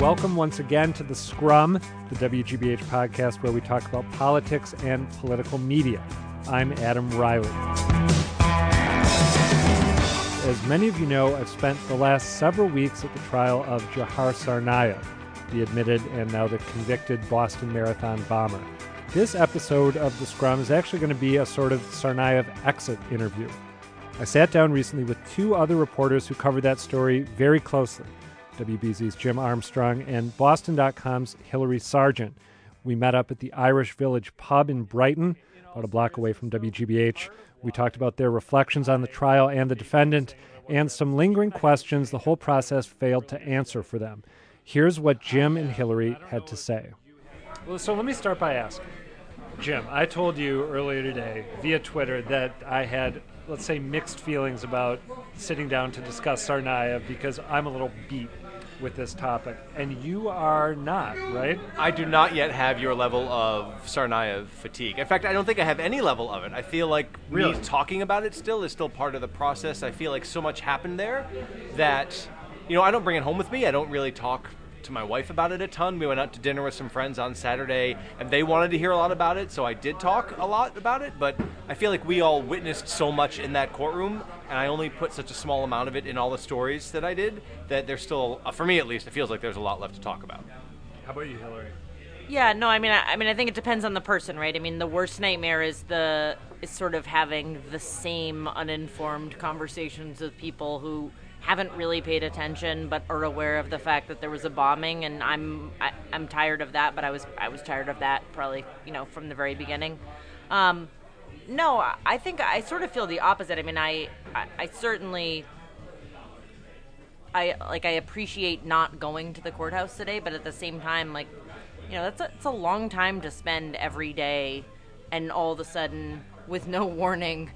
Welcome once again to The Scrum, the WGBH podcast where we talk about politics and political media. I'm Adam Reilly. As many of you know, I've spent the last several weeks at the trial of Jahar Tsarnaev, the admitted and now the convicted Boston Marathon bomber. This episode of The Scrum is actually going to be a sort of Tsarnaev exit interview. I sat down recently with two other reporters who covered that story very closely WBZ's Jim Armstrong and Boston.com's Hilary Sargent. We met up at the Irish Village Pub in Brighton, about a block away from WGBH. We talked about their reflections on the trial and the defendant, and some lingering questions the whole process failed to answer for them. Here's what Jim and Hilary had to say. Well, so let me start by asking Jim, I told you earlier today via Twitter that I had let's say, mixed feelings about sitting down to discuss Tsarnaev because I'm a little beat with this topic, and you are not, right? I do not yet have your level of Tsarnaev fatigue. In fact, I don't think I have any level of it. I feel like really? me talking about it still is still part of the process. I feel like so much happened there that, you know, I don't bring it home with me. I don't really talk to my wife about it a ton. We went out to dinner with some friends on Saturday, and they wanted to hear a lot about it, so I did talk a lot about it. But I feel like we all witnessed so much in that courtroom, and I only put such a small amount of it in all the stories that I did that there's still, uh, for me at least, it feels like there's a lot left to talk about. How about you, Hilary? Yeah, no, I mean, I, I, mean, I think it depends on the person, right? I mean, the worst nightmare is the is sort of having the same uninformed conversations with people who haven't really paid attention but are aware of the fact that there was a bombing and I'm I, am i am tired of that but I was I was tired of that probably you know from the very beginning um, no I think I sort of feel the opposite. I mean I, I, I certainly I like I appreciate not going to the courthouse today but at the same time like you know that's a, it's a long time to spend every day and all of a sudden with no warning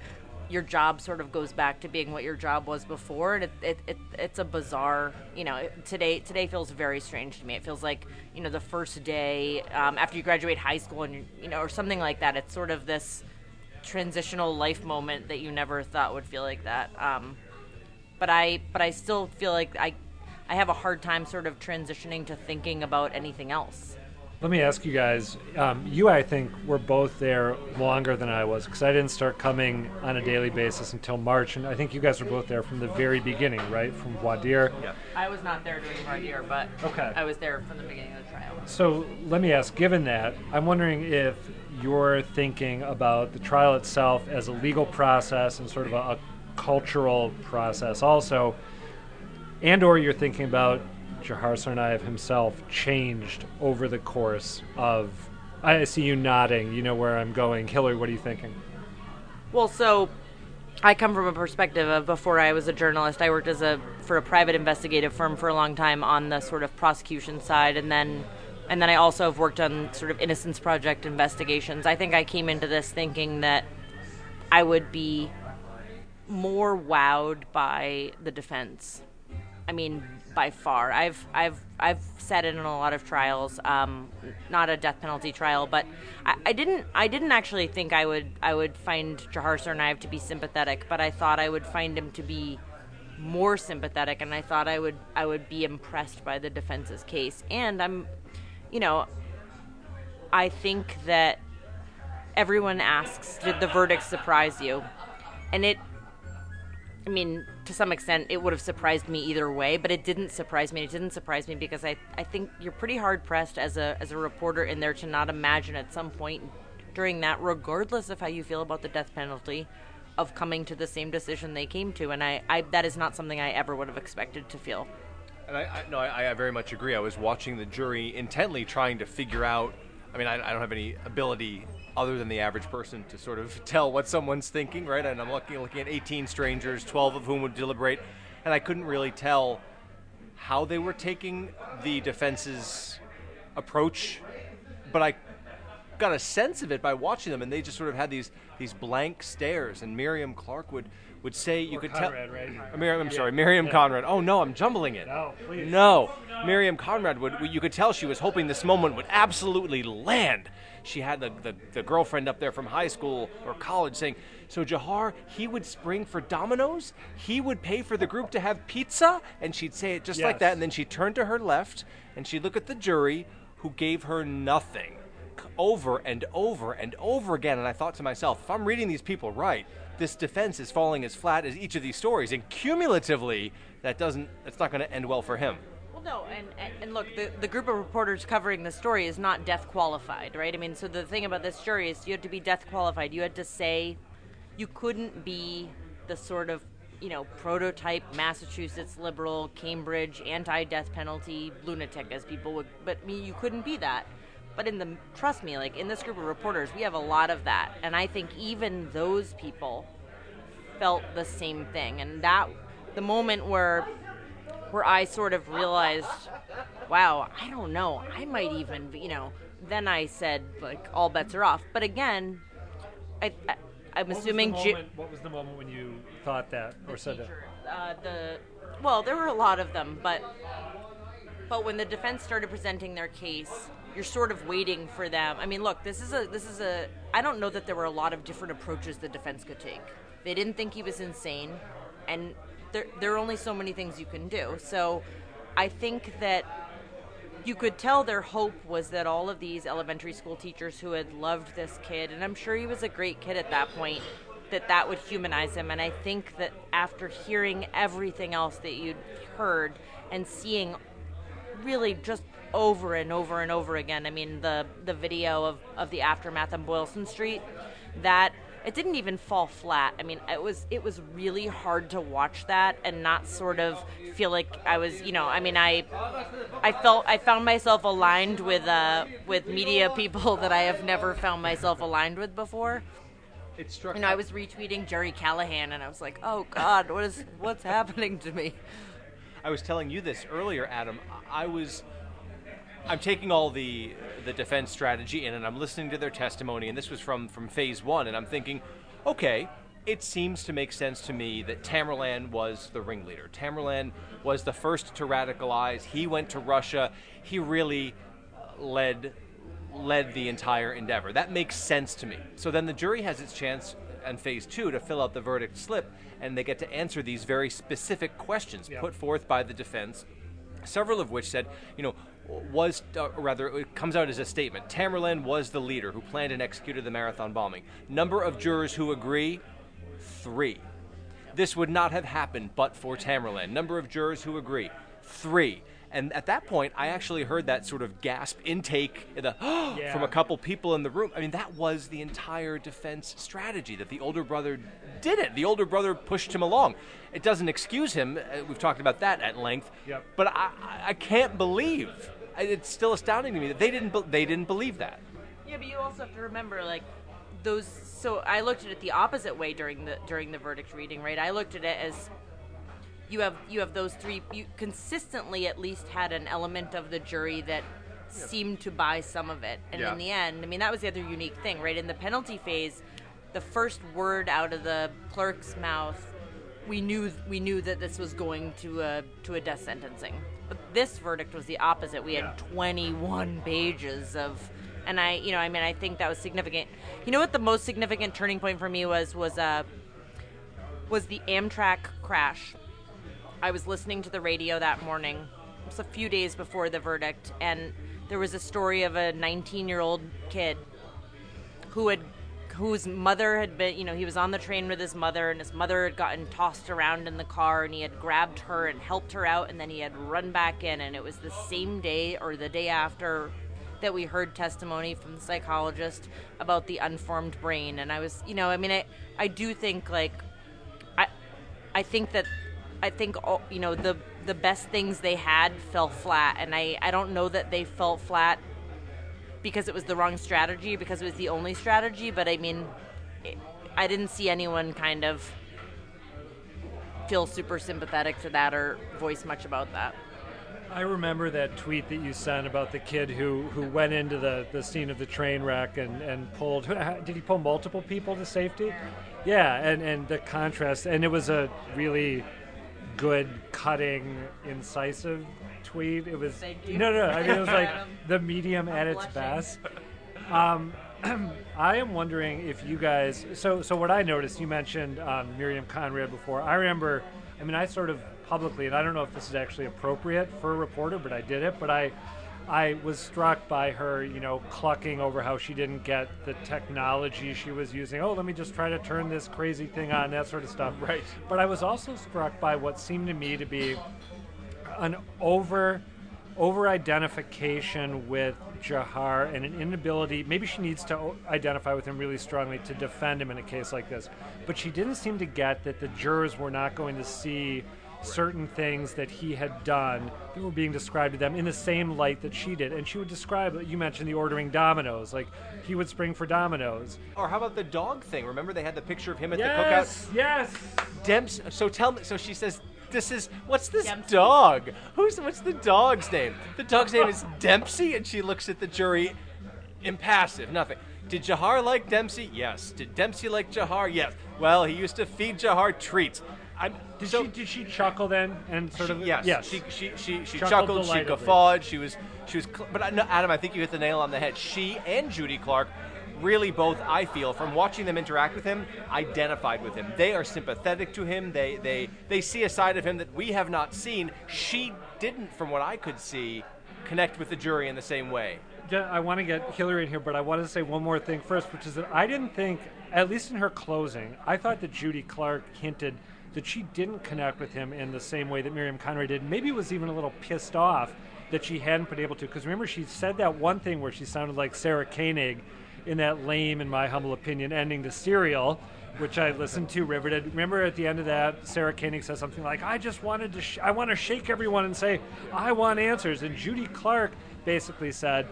your job sort of goes back to being what your job was before. And it, it, it, it's a bizarre you know today today feels very strange to me. It feels like you know the first day um, after you graduate high school and you know or something like that it's sort of this transitional life moment that you never thought would feel like that um, but i but i still feel like i i have a hard time sort of transitioning to thinking about anything else let me ask you guys. Um, you, I think, were both there longer than I was because I didn't start coming on a daily basis until March, and I think you guys were both there from the very beginning, right? From voir dire. Yeah. I was not there during voir dire, but okay. I was there from the beginning of the trial. So let me ask. Given that, I'm wondering if you're thinking about the trial itself as a legal process and sort of a, a cultural process, also, and/or you're thinking about Jahar Tsarnaev himself changed over the course of. I see you nodding. You know where I'm going. Hilary, what are you thinking? Well, so I come from a perspective of before I was a journalist, I worked as a for a private investigative firm for a long time on the sort of prosecution side, and then and then I also have worked on sort of Innocence Project investigations. I think I came into this thinking that I would be more wowed by the defense. I mean, by far. I've I've I've sat in on a lot of trials, um, not a death penalty trial, but I, I, didn't I didn't actually think I would I would find Jahar Tsarnaev to be sympathetic, but I thought I would find him to be more sympathetic, and I thought I would I would be impressed by the defense's case, and I'm, you know, I think that everyone asks, did the verdict surprise you? And it I mean, to some extent, it would have surprised me either way, but it didn't surprise me. It didn't surprise me because I, I think you're pretty hard pressed as a as a reporter in there to not imagine at some point during that, regardless of how you feel about the death penalty, of coming to the same decision they came to. And I, I that is not something I ever would have expected to feel. And I, I no, I, I very much agree. I was watching the jury intently, trying to figure out. I mean, I, I don't have any ability other than the average person to sort of tell what someone's thinking, right? And I'm looking looking at 18 strangers, 12 of whom would deliberate, and I couldn't really tell how they were taking the defense's approach, but I got a sense of it by watching them, and they just sort of had these these blank stares. And Miriam Clark would would say you Or could Conrad, tell. right? Miriam, I'm Yeah. sorry, Miriam Yeah. Conrad. Oh no, I'm jumbling it. No, please. No, Miriam Conrad would. You could tell she was hoping this moment would absolutely land. She had the, the, the girlfriend up there from high school or college saying, So Jahar, he would spring for Domino's? He would pay for the group to have pizza? And she'd say it just like that. And then she'd turn to her left and she'd look at the jury who gave her nothing over and over and over again. And I thought to myself, if I'm reading these people right, this defense is falling as flat as each of these stories. And cumulatively, that doesn't, that's not going to end well for him. Well, no, and, and, look, the, the group of reporters covering the story is not death qualified, right? I mean, so the thing about this jury is you had to be death qualified. You had to say you couldn't be the sort of, you know, prototype Massachusetts liberal, Cambridge anti death penalty lunatic, as people would, but me, you couldn't be that. But in the, trust me, like in this group of reporters, we have a lot of that. And I think even those people felt the same thing. And that, the moment where where I sort of realized, wow, I don't know, I might even, you know. Then I said, like, all bets are off. But again, I, I was, the assuming Ji- moment, what was the moment when you thought that or said that? uh, the well, there were a lot of them, but but when the defense started presenting their case, you're sort of waiting for them. I mean, look, this is a this is a. I don't know that there were a lot of different approaches the defense could take. They didn't think he was insane, and there there are only so many things you can do. So, I think that you could tell their hope was that all of these elementary school teachers who had loved this kid, and I'm sure he was a great kid at that point, that that would humanize him. And I think that after hearing everything else that you'd heard and seeing really just over and over and over again, I mean, the, the video of, of the aftermath on Boylston Street, that it didn't even fall flat. I mean, it was it was really hard to watch that and not sort of feel like I was, you know, I mean, I I felt I found myself aligned with uh, with media people that I have never found myself aligned with before. It struck You know, I was retweeting Gerry Callahan, and I was like, "Oh God, what is what's happening to me?" I was telling you this earlier, Adam. I was. I'm taking all the the defense strategy in, and I'm listening to their testimony. And this was from from phase one, and I'm thinking, okay, it seems to make sense to me that Tamerlan was the ringleader. Tamerlan was the first to radicalize. He went to Russia. He really led led the entire endeavor. That makes sense to me. So then the jury has its chance in phase two to fill out the verdict slip, and they get to answer these very specific questions Yeah. put forth by the defense. Several of which said, you know, was uh, rather it comes out as a statement. Tamerlan was the leader who planned and executed the marathon bombing. Number of jurors who agree, three. This would not have happened but for Tamerlan. Number of jurors who agree, three. And at that point, I actually heard that sort of gasp intake the, from a couple people in the room. I mean, that was the entire defense strategy that the older brother did it. The older brother pushed him along. It doesn't excuse him. uh, We've talked about that at length. Yep. But I, I- I can't believe. It's still astounding to me that they didn't. be- They didn't believe that. Yeah, but you also have to remember, like those. So I looked at it the opposite way during the during the verdict reading, right? I looked at it as you have you have those three. You consistently at least had an element of the jury that seemed to buy some of it, and Yeah. in the end, I mean, that was the other unique thing, right? In the penalty phase, the first word out of the clerk's mouth. We knew we knew that this was going to a to a death sentencing, but this verdict was the opposite. We had 21 pages of and i you know i mean i think that was significant you know what the most significant turning point for me was was uh was the amtrak crash i was listening to the radio that morning. It was a few days before the verdict and there was a story of a 19 year old kid who had whose mother had been you know he was on the train with his mother and his mother had gotten tossed around in the car and he had grabbed her and helped her out and then he had run back in and it was the same day or the day after that we heard testimony from the psychologist about the unformed brain. And i was you know i mean i i do think like i i think that i think all, you know the the best things they had fell flat and i i don't know that they fell flat because it was the wrong strategy, because it was the only strategy. But I mean, it, I didn't see anyone kind of feel super sympathetic to that or voice much about that. I remember that tweet that you sent about the kid who, who went into the, the scene of the train wreck and, and pulled. Did he pull multiple people to safety? Yeah, and, and the contrast. And it was a really good, cutting, incisive tweet. It was. No, no, I mean, it was like the medium at I'm its blushing. best. Um, I am wondering if you guys. So, so what I noticed, you mentioned um, Miriam Conrad before. I remember. I mean, I sort of publicly, and I don't know if this is actually appropriate for a reporter, but I did it. But I, I was struck by her, you know, clucking over how she didn't get the technology she was using. Oh, let me just try to turn this crazy thing on, that sort of stuff. Right. But I was also struck by what seemed to me to be an over over identification with Jahar and an inability maybe she needs to identify with him really strongly to defend him in a case like this but she didn't seem to get that the jurors were not going to see certain things that he had done that were being described to them in the same light that she did and she would describe you mentioned the ordering Domino's like he would spring for Domino's Or how about the dog thing? Remember they had the picture of him at yes the cookout? yes Dempsey. So tell me. So she says, "This is what's this Dempsey. dog? Who's what's the dog's name? The dog's name is Dempsey." And she looks at the jury, impassive, nothing. Did Jahar like Dempsey? Yes. Did Dempsey like Jahar? Yes. Well, he used to feed Jahar treats. I'm, did so, she did she chuckle then and sort she- of yes, yes She she she, she Chuckled chuckled, she guffawed, she was she was. Cl- but no, Adam, I think you hit the nail on the head. She and Judy Clark, really both, I feel, from watching them interact with him, identified with him. They are sympathetic to him. They they they see a side of him that we have not seen. She didn't, from what I could see, connect with the jury in the same way. Yeah, I want to get Hilary in here, but I want to say one more thing first, which is that I didn't think, at least in her closing, I thought that Judy Clark hinted that she didn't connect with him in the same way that Miriam Conrad did. Maybe was even a little pissed off that she hadn't been able to. Because remember, she said that one thing where she sounded like Sarah Koenig in that lame, in my humble opinion, ending to Serial, which I listened to riveted. Remember at the end of that, Sarah Koenig says something like, "I just wanted to, sh- I want to shake everyone and say, I want answers." And Judy Clark basically said,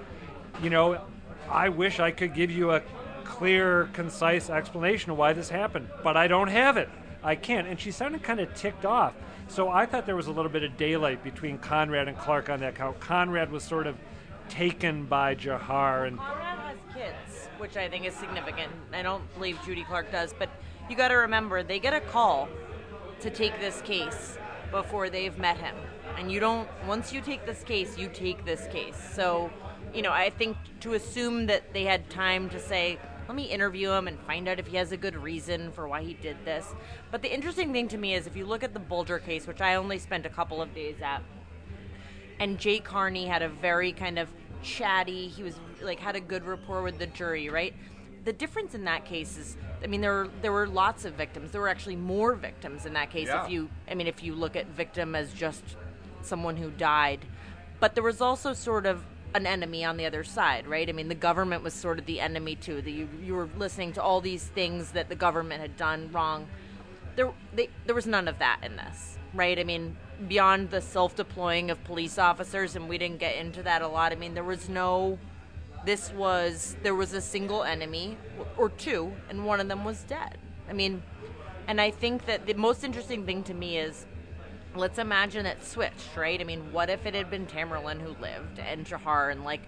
"You know, I wish I could give you a clear, concise explanation of why this happened, but I don't have it. I can't." And she sounded kind of ticked off. So I thought there was a little bit of daylight between Conrad and Clark on that count. Conrad was sort of taken by Jahar and Conrad has kids, which I think is significant. I don't believe Judy Clark does, but you got to remember they get a call to take this case before they've met him. And you don't once you take this case, you take this case. So, you know, I think to assume that they had time to say, let me interview him and find out if he has a good reason for why he did this. But the interesting thing to me is if you look at the Bulger case, which I only spent a couple of days at, and Jay Carney had a very kind of chatty. He was like had a good rapport with the jury, right? The difference in that case is, I mean, there were there were lots of victims. There were actually more victims in that case. Yeah. If you, I mean, if you look at victim as just someone who died, but there was also sort of an enemy on the other side, right? I mean, the government was sort of the enemy too. The, you, you were listening to all these things that the government had done wrong there they, there was none of that in this right i mean beyond the self-deploying of police officers and we didn't get into that a lot i mean there was no this was there was a single enemy or two and one of them was dead i mean and i think that the most interesting thing to me is let's imagine it switched right? I mean what if it had been tamerlan who lived and jahar and like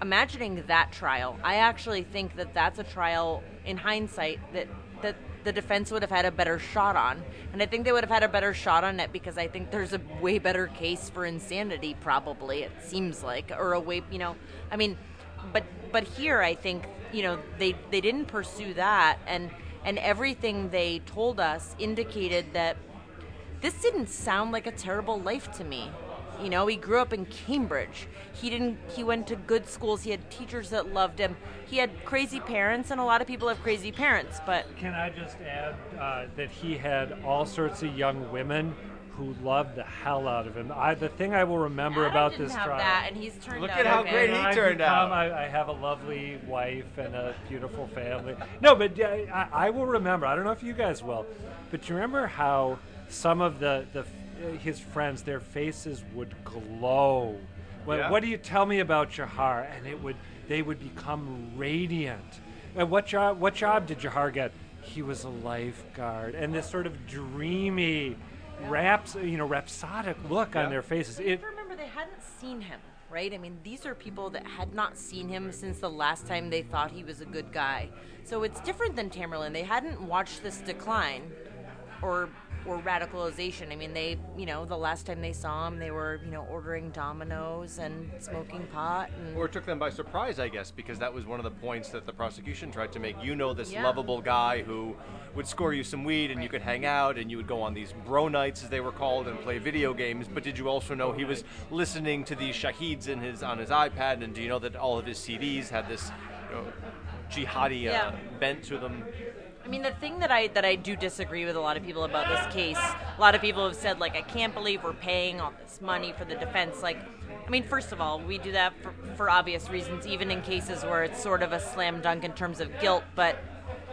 imagining that trial i actually think that that's a trial in hindsight that that the defense would have had a better shot on. And i think they would have had a better shot on it because i think there's a way better case for insanity probably it seems like or a way you know i mean but but here i think you know they they didn't pursue that and and everything they told us indicated that this didn't sound like a terrible life to me. You know, he grew up in Cambridge. He didn't he went to good schools. He had teachers that loved him. He had crazy parents and a lot of people have crazy parents, but Can I just add uh, that he had all sorts of young women who loved the hell out of him. I, the thing I will remember Adam about didn't this have trial. that and he's turned Look out at how great he I've turned become- out. I, I have a lovely wife and a beautiful family. No, but uh, I, I will remember. I don't know if you guys will, but you remember how some of the the uh, his friends, their faces would glow. What, Yeah. what do you tell me about Jahar? And it would they would become radiant. And what job what job did Jahar get? He was a lifeguard, and this sort of dreamy, raps you know rhapsodic look on their faces. But It, remember they hadn't seen him, right? I mean, these are people that had not seen him since the last time they thought he was a good guy. So it's different than Tamerlan. They hadn't watched this decline or or radicalization. I mean, they, you know, the last time they saw him, they were, you know, ordering Domino's and smoking pot. And Or it took them by surprise, I guess, because that was one of the points that the prosecution tried to make. You know, this Yeah. lovable guy who would score you some weed and you could hang out and you would go on these bro nights, as they were called, and play video games. But did you also know he was listening to these nasheeds in his on his iPad? And do you know that all of his CDs had this you know, jihadi uh, Yeah. bent to them? I mean, the thing that I that I do disagree with a lot of people about this case, a lot of people have said like, I can't believe we're paying all this money for the defense. Like, I mean, first of all, we do that for, for obvious reasons, even in cases where it's sort of a slam dunk in terms of guilt. But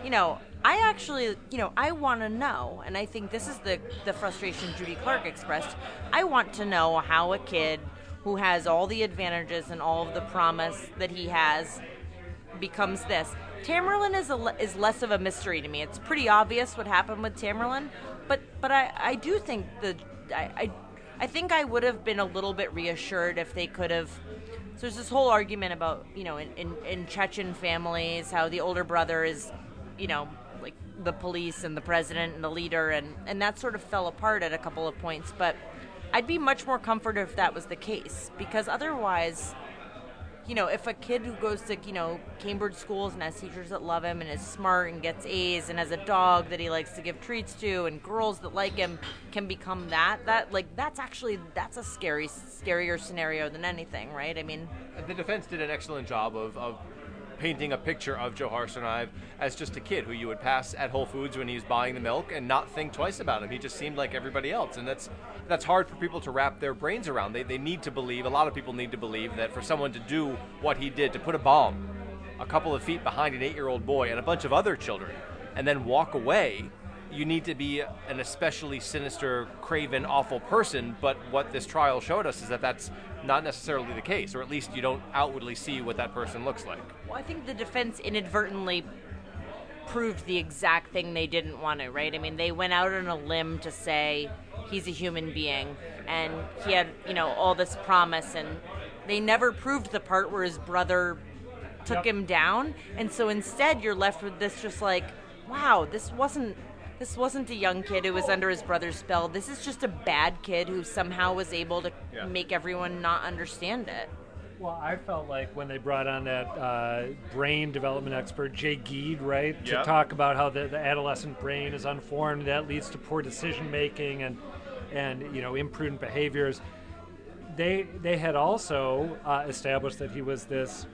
you know, I actually, you know, I want to know, and I think this is the the frustration Judy Clark expressed. I want to know how a kid who has all the advantages and all of the promise that he has becomes this. Tamerlan is a, is less of a mystery to me. It's pretty obvious what happened with Tamerlan, but but I, I do think the I, I I think I would have been a little bit reassured if they could have. So there's this whole argument about you know in, in, in Chechen families how the older brother is you know like the police and the president and the leader and and that sort of fell apart at a couple of points, but. I'd be much more comforted if that was the case because otherwise, you know, if a kid who goes to, you know, Cambridge schools and has teachers that love him and is smart and gets A's and has a dog that he likes to give treats to and girls that like him can become that, that like that's actually that's a scary scarier scenario than anything, right? I mean, The defense did an excellent job of, of painting a picture of Johar Tsarnaev as just a kid who you would pass at Whole Foods when he was buying the milk and not think twice about him. He just seemed like everybody else, and that's that's hard for people to wrap their brains around. They, they need to believe. A lot of people need to believe that for someone to do what he did, to put a bomb a couple of feet behind an eight-year-old boy and a bunch of other children, and then walk away. You need to be an especially sinister, craven, awful person. But what this trial showed us is that that's not necessarily the case, or at least you don't outwardly see what that person looks like. well, I think the defense inadvertently proved the exact thing they didn't want to, right? I mean, they went out on a limb to say he's a human being and he had, you know, all this promise and they never proved the part where his brother took Yep. him down. And so instead you're left with this just like, wow, this wasn't this wasn't a young kid who was under his brother's spell. This is just a bad kid who somehow was able to Yeah. make everyone not understand it. Well, I felt like when they brought on that uh, brain development expert, Jay Giedd, right, to talk about how the, the adolescent brain is unformed, that leads to poor decision making and and you know imprudent behaviors. They they had also uh, established that he was this,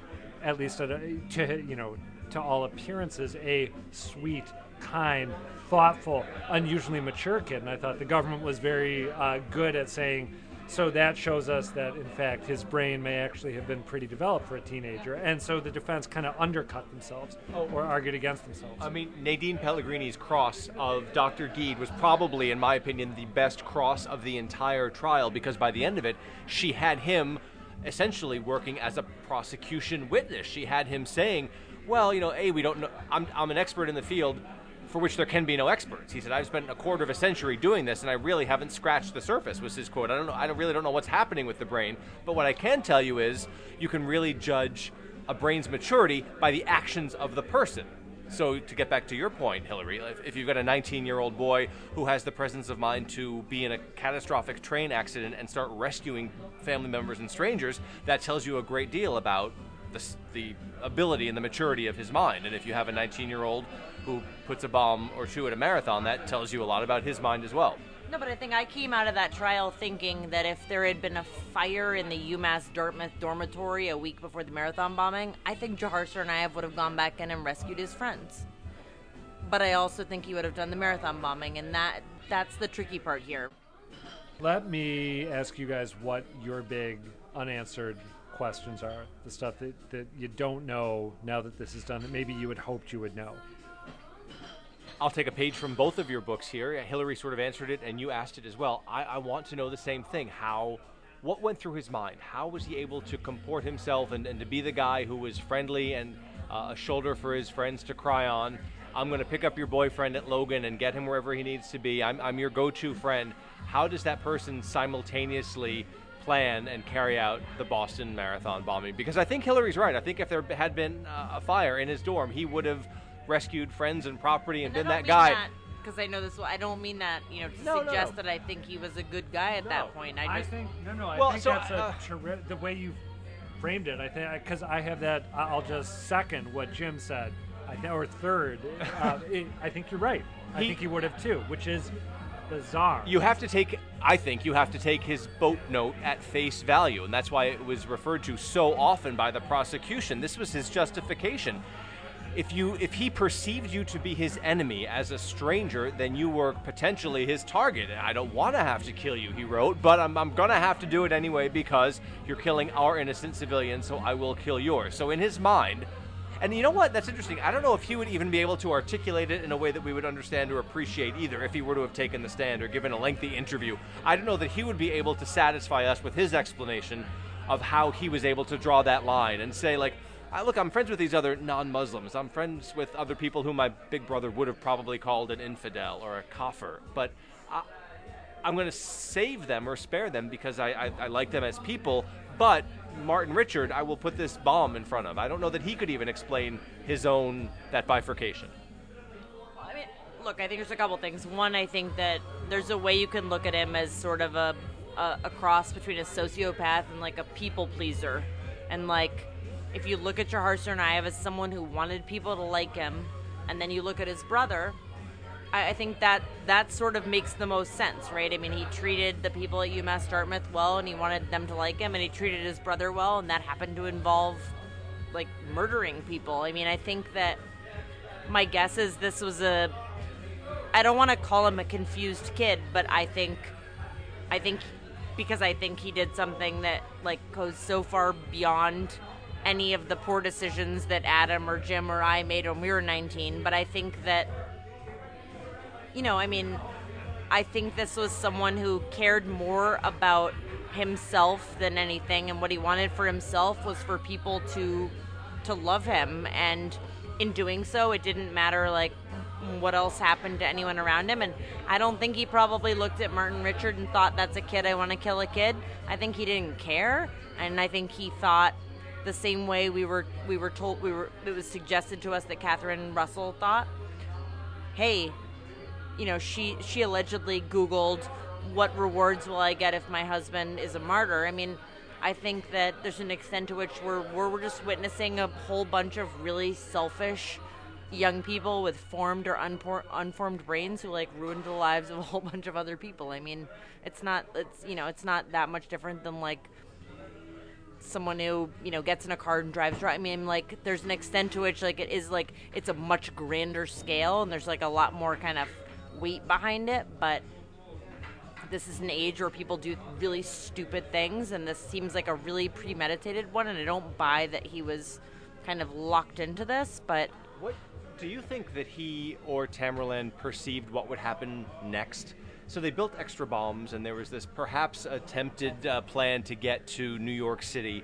at least at a, to you know to all appearances, a sweet, kind, thoughtful, unusually mature kid, and I thought the government was very uh, good at saying. So that shows us that, in fact, his brain may actually have been pretty developed for a teenager, and so the defense kind of undercut themselves or argued against themselves. I mean, Nadine Pellegrini's cross of Dr. Giedd was probably, in my opinion, the best cross of the entire trial because by the end of it, she had him essentially working as a prosecution witness. She had him saying, well, you know, A, we don't know, I'm, I'm an expert in the field for which there can be no experts. He said, I've spent a quarter of a century doing this and I really haven't scratched the surface, was his quote. I don't know, I don't, really don't know what's happening with the brain, but what I can tell you is you can really judge a brain's maturity by the actions of the person. So to get back to your point, Hilary, if, if you've got a 19-year-old boy who has the presence of mind to be in a catastrophic train accident and start rescuing family members and strangers, that tells you a great deal about the, the ability and the maturity of his mind. And if you have a 19-year-old who puts a bomb or two at a marathon, that tells you a lot about his mind as well. No, but I think I came out of that trial thinking that if there had been a fire in the UMass Dartmouth dormitory a week before the marathon bombing, I think Jahar Tsarnaev would have gone back in and rescued his friends. But I also think he would have done the marathon bombing, and that that's the tricky part here. Let me ask you guys what your big unanswered questions are. The stuff that, that you don't know now that this is done that maybe you had hoped you would know. I'll take a page from both of your books here. Hilary sort of answered it, and you asked it as well. I, I want to know the same thing. How, what went through his mind? How was he able to comport himself and, and to be the guy who was friendly and uh, a shoulder for his friends to cry on? I'm going to pick up your boyfriend at Logan and get him wherever he needs to be. I'm, I'm your go-to friend. How does that person simultaneously plan and carry out the Boston Marathon bombing. Because I think Hilary's right. I think if there had been uh, a fire in his dorm, he would have rescued friends and property and, been that guy. Because I know this. I don't mean that, you know, to No, no, suggest no. that I think he was a good guy at No. that point. I I just think no, no. I Well, think so, that's a uh, the way you framed it. I think because I have that. I- I'll just second what Jim said. I think, or third. Uh, it, I think you're right. I He- think he would have too, which is bizarre. You have to take, I think, you have to take his boat note at face value, and that's why it was referred to so often by the prosecution. This was his justification. If you, if he perceived you to be his enemy as a stranger, then you were potentially his target. And I don't want to have to kill you, he wrote, but I'm, I'm to have to do it anyway because you're killing our innocent civilians, so I will kill yours. So in his mind, and you know what? That's interesting. I don't know if he would even be able to articulate it in a way that we would understand or appreciate either if he were to have taken the stand or given a lengthy interview. I don't know that he would be able to satisfy us with his explanation of how he was able to draw that line and say, like, "Ah, look, I'm friends with these other non Muslims. I'm friends with other people who my big brother would have probably called an infidel or a kafir. But I, I'm going to save them or spare them because I, I, I like them as people. But Martin Richard, I will put this bomb in front of. I don't know that he could even explain his own that bifurcation. I mean, look, I think there's a couple things. One, I think that there's a way you can look at him as sort of a a, a cross between a sociopath and like a people pleaser, and like if you look at Jahar Tsarnaev as someone who wanted people to like him, and then you look at his brother. I I think that that sort of makes the most sense, right? I mean, he treated the people at UMass Dartmouth well, and he wanted them to like him, and he treated his brother well, and that happened to involve like murdering people. I mean, I think that my guess is this was a I don't want to call him a confused kid, but I think I think because I think he did something that like goes so far beyond any of the poor decisions that Adam or Jim or I made when we were 19, but I think that you know, I mean, I think this was someone who cared more about himself than anything and what he wanted for himself was for people to to love him and in doing so it didn't matter like what else happened to anyone around him and I don't think he probably looked at Martin Richard and thought that's a kid I want to kill a kid. I think he didn't care and I think he thought the same way we were we were told we were it was suggested to us that Katherine Russell thought. Hey, you know, she she allegedly Googled what rewards will I get if my husband is a martyr. I mean, I think that there's an extent to which we're we're, just witnessing a whole bunch of really selfish young people with formed or unfor- unformed brains who like ruined the lives of a whole bunch of other people. I mean, it's not it's you know it's not that much different than like someone who you know gets in a car and drives. I mean, like there's an extent to which like it is like it's a much grander scale, and there's like a lot more kind of weight behind it. But this is an age where people do really stupid things, and this seems like a really premeditated one. And I don't buy that he was kind of locked into this, but What do you think that he or Tamerlan perceived what would happen next? So they built extra bombs, and there was this perhaps attempted uh, plan to get to New York City,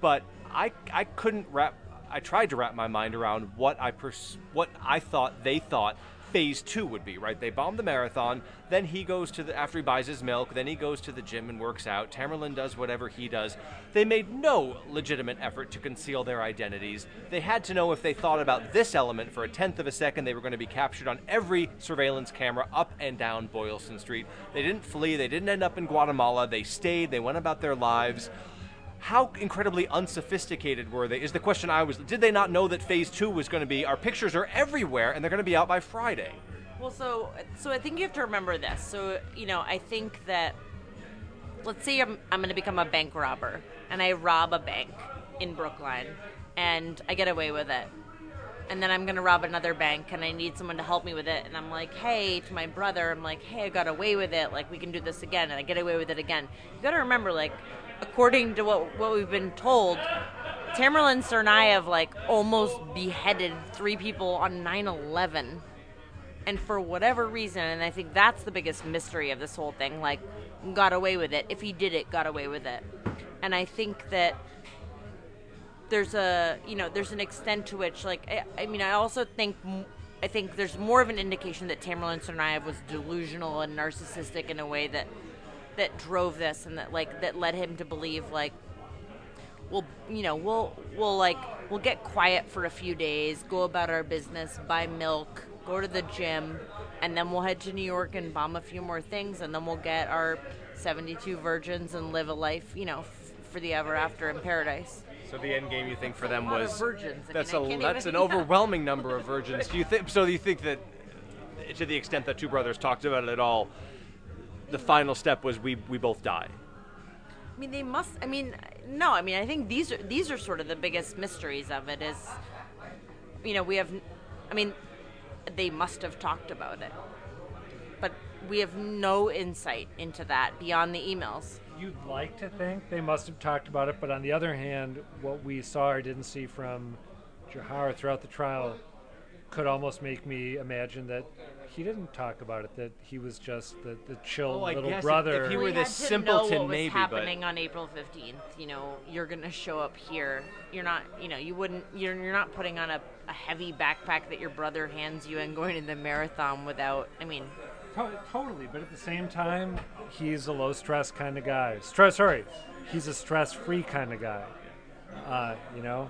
but I I couldn't wrap. I tried to wrap my mind around what I pers- what I thought they thought phase two would be. Right? They bomb the marathon. Then he goes to the after he buys his milk. Then he goes to the gym and works out. Tamerlan does whatever he does. They made no legitimate effort to conceal their identities. They had to know if they thought about this element for a tenth of a second, they were going to be captured on every surveillance camera up and down Boylston Street. They didn't flee. They didn't end up in Guatemala. They stayed. They went about their lives. How incredibly unsophisticated were they? Is the question I was. Did they not know that phase two was going to be? Our pictures are everywhere, and they're going to be out by Friday. Well, so so I think you have to remember this. So you know, I think that let's say I'm I'm going to become a bank robber and I rob a bank in Brookline and I get away with it. And then I'm going to rob another bank and I need someone to help me with it and I'm like, "Hey, to my brother, I'm like, "Hey, I got away with it. Like we can do this again." And I get away with it again. You got to remember like according to what what we've been told, Tamerlan Tsarnaev like almost beheaded three people on 9/11 and for whatever reason and i think that's the biggest mystery of this whole thing like got away with it. If he did it got away with it. And i think that there's a you know there's an extent to which like i, I mean i also think i think there's more of an indication that tamerlan tsarnaev was delusional and narcissistic in a way that that drove this and that like that led him to believe like we'll you know we'll we'll like we'll get quiet for a few days go about our business buy milk go to the gym and then we'll head to new york and bomb a few more things and then we'll get our 72 virgins and live a life you know f- for the ever after in paradise So the end game you think for them a lot of was virgins. I That's mean, a that's an overwhelming number of virgins. Do you think? So do you think that, to the extent that two brothers talked about it at all, the final step was we we both die. I mean, they must. I mean, no. I mean, I think these are these are sort of the biggest mysteries of it. Is you know we have. I mean, they must have talked about it, but we have no insight into that beyond the emails. You'd like to think they must have talked about it, but on the other hand, what we saw or didn't see from Jahar throughout the trial could almost make me imagine that he didn't talk about it, that he was just the, the chill Oh, I little guess if- brother. if he we were had this to simpleton, know what was maybe, but- happening on April fifteenth. You know, you're gonna show up here. You're not. You know, you wouldn't. You're you're not putting on a, a heavy backpack that your brother hands you and going to the marathon without. I mean, To- totally, but at the same time, he's a low stress kind of guy. Stress, sorry, he's a stress free kind of guy. Uh, you know,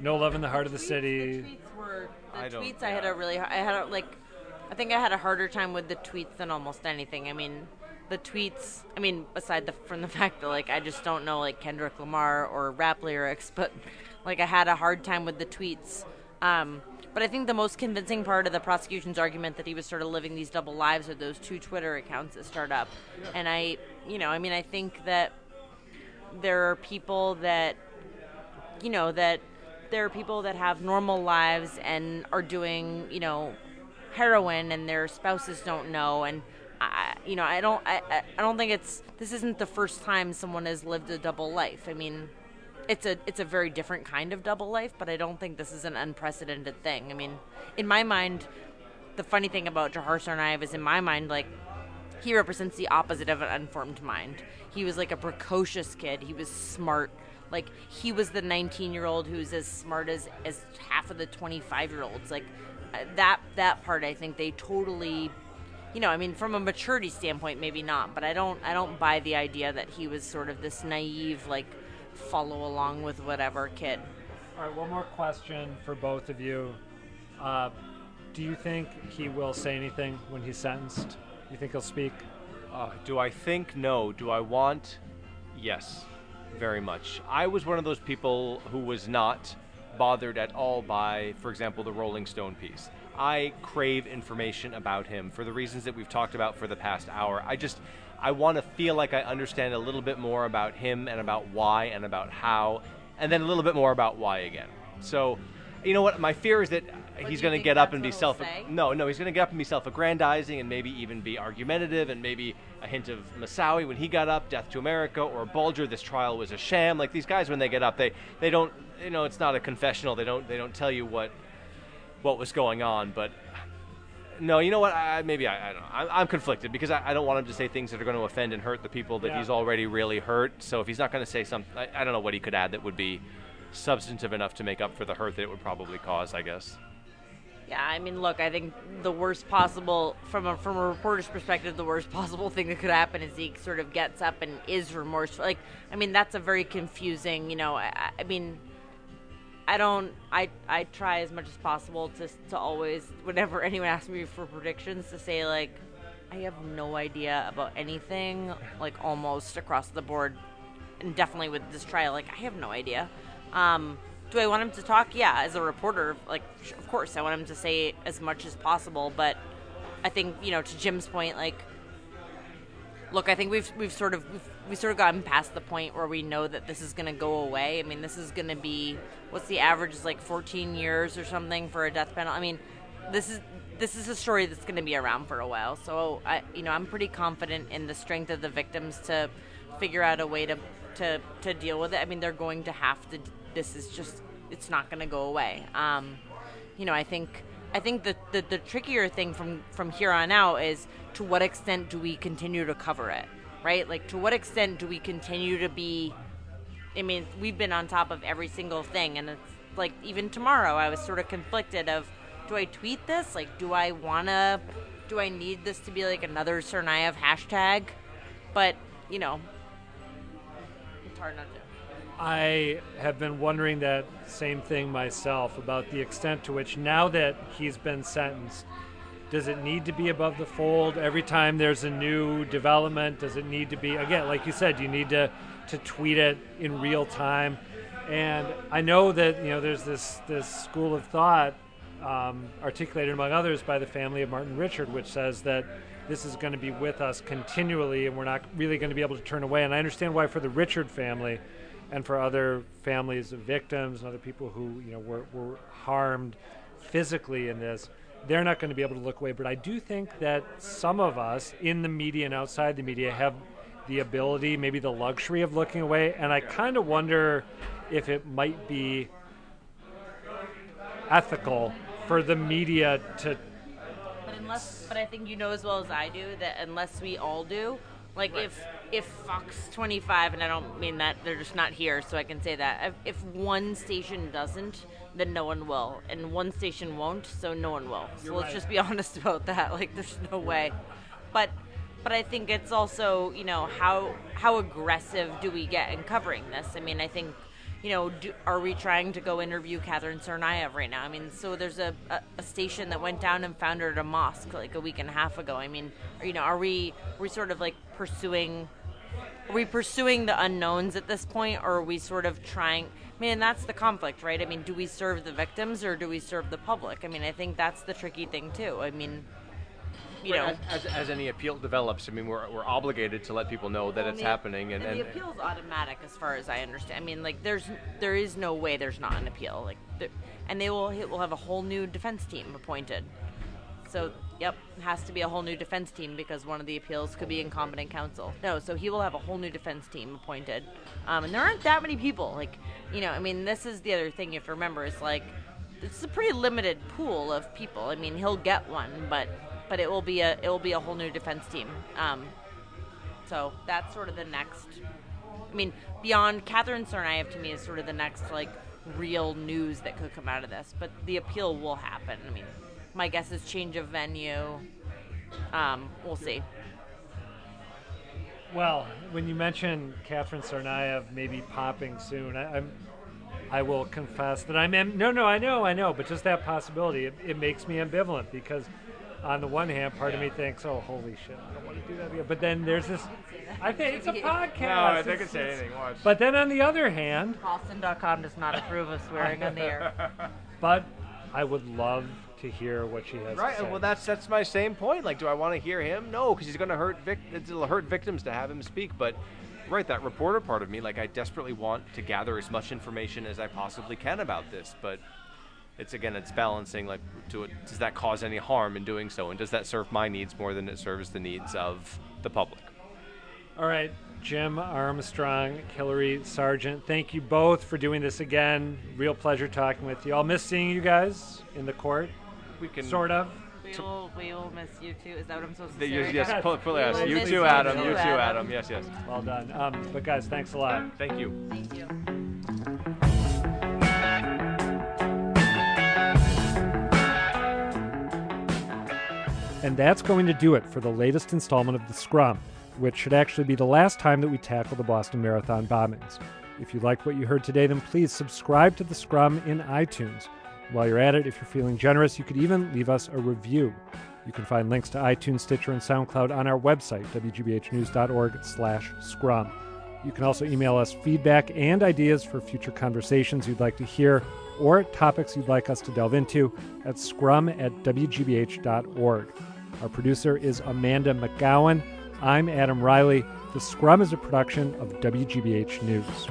no love in the heart of the The city. The tweets were the I don't- tweets. I had a really. I had a, like. I think I had a harder time with the tweets than almost anything. I mean, the tweets. I mean, aside the, from the fact that like I just don't know like Kendrick Lamar or rap lyrics, but like I had a hard time with the tweets. Um, but I think the most convincing part of the prosecution's argument that he was sort of living these double lives are those two Twitter accounts that start up. And I, you know, I mean, I think that there are people that you know that there are people that have normal lives and are doing you know heroin and their spouses don't know and I, you know I don't I, I don't think it's this isn't the first time someone has lived a double life I mean it's a it's a very different kind of double life but I don't think this is an unprecedented thing I mean in my mind the funny thing about Jahar Tsarnaev is in my mind like he represents the opposite of an unformed mind. He was like a precocious kid. He was smart. Like he was the 19 year old who's as smart as as half of the 25 year olds. Like uh, that that part, I think they totally, you know, I mean, from a maturity standpoint, maybe not, but I don't I don't buy the idea that he was sort of this naive like follow along with whatever kid. All right, one more question for both of you. Uh, do you think he will say anything when he's sentenced? You think he'll speak? Uh, do I think? No. Do I want? Yes, very much. I was one of those people who was not bothered at all by, for example, the Rolling Stone piece. I crave information about him for the reasons that we've talked about for the past hour. I just, I want to feel like I understand a little bit more about him and about why and about how, and then a little bit more about why again. So, you know what? My fear is that do he's going to get up and be self. No, no, he's going to get up and be self-aggrandizing, and maybe even be argumentative and maybe a hint of Moussaoui when he got up, Death to America, or Bulger. This trial was a sham. Like these guys, when they get up, they they don't. You know, it's not a confessional. They don't they don't tell you what what was going on. But no, you know what? I, maybe I, I don't know. I'm, I'm conflicted because I, I don't want him to say things that are going to offend and hurt the people that Yeah. he's already really hurt. So if he's not going to say something, I, I don't know what he could add that would be substantive enough to make up for the hurt that it would probably cause. I guess. Yeah, I mean, look, I think the worst possible from a from a reporter's perspective, the worst possible thing that could happen is he sort of gets up and is remorseful. Like, I mean, that's a very confusing. You know, I, I mean, I don't. I I try as much as possible to to always, whenever anyone asks me for predictions, to say like, I have no idea about anything. Like almost across the board, and definitely with this trial, like I have no idea. Um, do I want him to talk? Yeah, as a reporter, like of course I want him to say as much as possible. But I think you know, to Jim's point, like, look, I think we've we've sort of we've, we've sort of gotten past the point where we know that this is going to go away. I mean, this is going to be what's the average is like 14 years or something for a death penalty. I mean, this is this is a story that's going to be around for a while. So I, you know, I'm pretty confident in the strength of the victims to figure out a way to to to deal with it. I mean, they're going to have to. This is just it's not going to go away. Um, you know, I think I think the, the the trickier thing from from here on out is to what extent do we continue to cover it, right? Like to what extent do we continue to be I mean, we've been on top of every single thing, and it's like even tomorrow, I was sort of conflicted of, do I tweet this? Like, do I wanna? Do I need this to be like another Tsarnaev hashtag? But you know, it's hard not to. I have been wondering that same thing myself about the extent to which now that he's been sentenced, does it need to be above the fold every time there's a new development? Does it need to be again, like you said, you need to to tweet it in real time? And I know that you know there's this this school of thought um, articulated among others by the family of Martin Richard, which says that this is going to be with us continually, and we're not really going to be able to turn away. And I understand why for the Richard family and for other families of victims and other people who you know were, were harmed physically in this they're not going to be able to look away. But i do think that some of us in the media and outside the media have the ability maybe the luxury of looking away. And i kind of wonder if it might be ethical for the media to But unless, but I think you know as well as I do that unless we all do, like if if Fox 25, and I don't mean that they're just not here, so I can say that if, if one station doesn't, then no one will, and one station won't, so no one will. So You're let's right. just be honest about that. Like there's no way, but. But I think it's also, you know, how how aggressive do we get in covering this? I mean, I think you know, do, are we trying to go interview Katherine Tsarnaev right now? I mean, so there's a, a, a station that went down and found her at a mosque like a week and a half ago. I mean, you know, are we are we sort of like pursuing? Are we pursuing the unknowns at this point, or are we sort of trying? I mean, that's the conflict, right? I mean, do we serve the victims or do we serve the public? I mean, I think that's the tricky thing too. I mean, you know, as, as any appeal develops, I mean, we're, we're obligated to let people know that Well, it's the- happening, and, and, and the appeal is automatic as far as I understand. I mean, like there's there is no way there's not an appeal. Like, there, and they will will have a whole new defense team appointed. So, yep, it has to be a whole new defense team because one of the appeals could be incompetent counsel. No, so he will have a whole new defense team appointed, um, and there aren't that many people. Like, you know, I mean, this is the other thing you have to remember is like it's a pretty limited pool of people. I mean, he'll get one, but but it will be a it will be a whole new defense team. Um, so that's sort of the next. I mean, beyond Katherine Tsarnaev to me is sort of the next like real news that could come out of this. But the appeal will happen. I mean, my guess is change of venue. Um, we'll see. Well, when you mention Katherine Tsarnaev maybe popping soon, I, I'm, I will confess that I'm. Am- no, no, I know, I know, but just that possibility, it, it makes me ambivalent because, on the one hand, part of me thinks, "Oh, holy shit, I don't want to do that again." But then there's this. I think it's a podcast. No, they It's- can say it's- anything. Watch. But then on the other hand, Boston.com does not approve of swearing on the air. but I would love to hear what she has Right. to say. Right. Well, that's that's my same point. Like, do I want to hear him? No, because he's going to hurt. Vic- it'll hurt victims to have him speak. But, right, that reporter part of me, like, I desperately want to gather as much information as I possibly can about this. But it's again, it's balancing. Like, do it, does that cause any harm in doing so, and does that serve my needs more than it serves the needs of the public? All right, Jim Armstrong, Hilary Sargent, thank you both for doing this again. Real pleasure talking with you. I'll miss seeing you guys in the court, We can sort of. We will, we will miss you too. Is that what I'm supposed to The, say? yes, right yes, pull, pull, We yes. You too, you Adam. You too, Adam. Adam. Yes, yes. Well done. Um, but guys, thanks a lot. Thank you. Thank you. And that's going to do it for the latest installment of The Scrum, which should actually be the last time that we tackle the Boston Marathon bombings. If you liked what you heard today, then please subscribe to The Scrum in iTunes. While you're at it, if you're feeling generous, you could even leave us a review. You can find links to iTunes, Stitcher, and SoundCloud on our website, wgbhnews.org slash scrum. You can also email us feedback and ideas for future conversations you'd like to hear or topics you'd like us to delve into at scrum at wgbh.org. Our producer is Amanda McGowan. I'm Adam Reilly. The Scrum is a production of WGBH News.